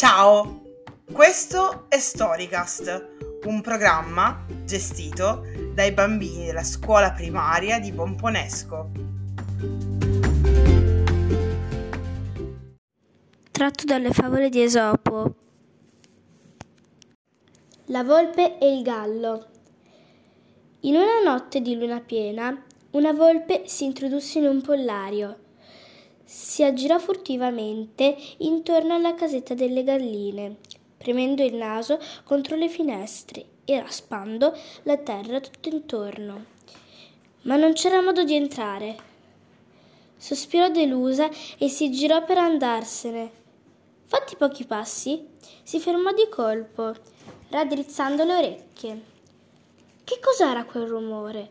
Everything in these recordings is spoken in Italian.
Ciao, questo è Storycast, un programma gestito dai bambini della scuola primaria di Pomponesco. Tratto dalle favole di Esopo. La volpe e il gallo. In una notte di luna piena, una volpe si introdusse in un pollario si aggirò furtivamente intorno alla casetta delle galline, premendo il naso contro le finestre e raspando la terra tutto intorno. Ma non c'era modo di entrare. Sospirò delusa e si girò per andarsene. Fatti pochi passi, si fermò di colpo, raddrizzando le orecchie. Che cos'era quel rumore?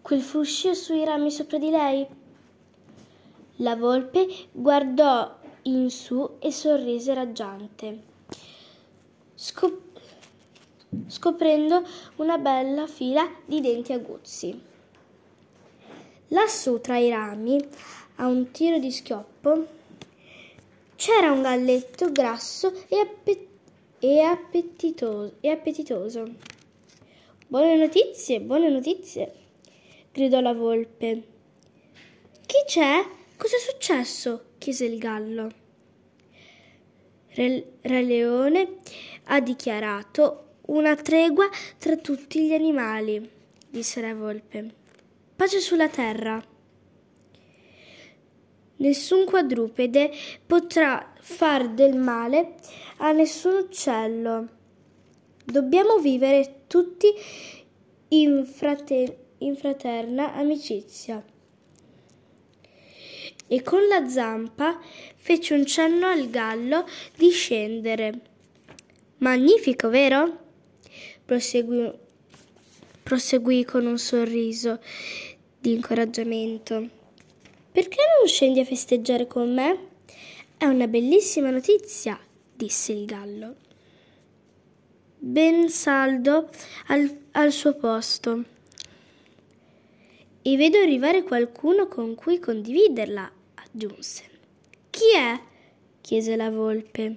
Quel fruscio sui rami sopra di lei? La volpe guardò in su e sorrise raggiante, scop- scoprendo una bella fila di denti aguzzi. Lassù tra i rami, a un tiro di schioppo, c'era un galletto grasso e, appe- e, appetitoso, e appetitoso. Buone notizie, buone notizie, gridò la volpe. Chi c'è? Cos'è successo? chiese il gallo. Re, Re Leone ha dichiarato una tregua tra tutti gli animali, disse la volpe. Pace sulla terra. Nessun quadrupede potrà far del male a nessun uccello. Dobbiamo vivere tutti in, frate- in fraterna amicizia e con la zampa fece un cenno al gallo di scendere. Magnifico, vero? Proseguì, proseguì con un sorriso di incoraggiamento. Perché non scendi a festeggiare con me? È una bellissima notizia, disse il gallo. Ben saldo al, al suo posto e vedo arrivare qualcuno con cui condividerla, aggiunse. Chi è? chiese la volpe,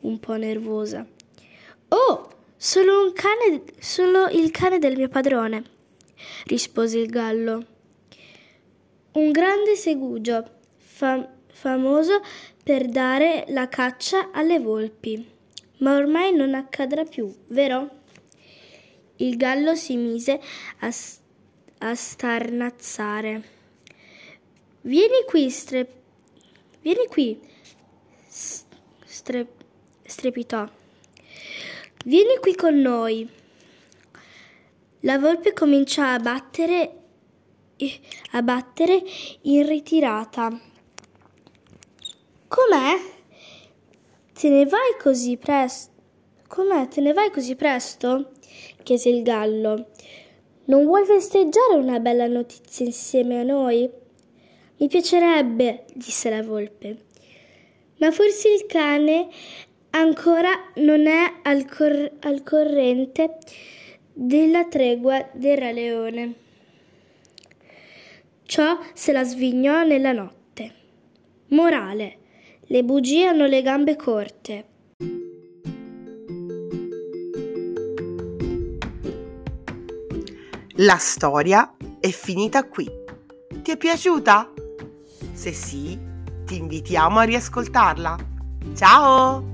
un po' nervosa. Oh, solo un cane, solo il cane del mio padrone, rispose il gallo. Un grande segugio, fam- famoso per dare la caccia alle volpi. Ma ormai non accadrà più, vero? Il gallo si mise a a starnazzare. Vieni qui, stre... Vieni qui, stre... strepitò. Vieni qui con noi. La volpe cominciò a battere, a battere in ritirata. Com'è? Te ne vai così presto? Com'è? Te ne vai così presto? chiese il gallo. Non vuoi festeggiare una bella notizia insieme a noi? Mi piacerebbe, disse la volpe. Ma forse il cane ancora non è al, cor- al corrente della tregua del Re Leone. Ciò se la svignò nella notte. Morale. Le bugie hanno le gambe corte. La storia è finita qui. Ti è piaciuta? Se sì, ti invitiamo a riascoltarla. Ciao!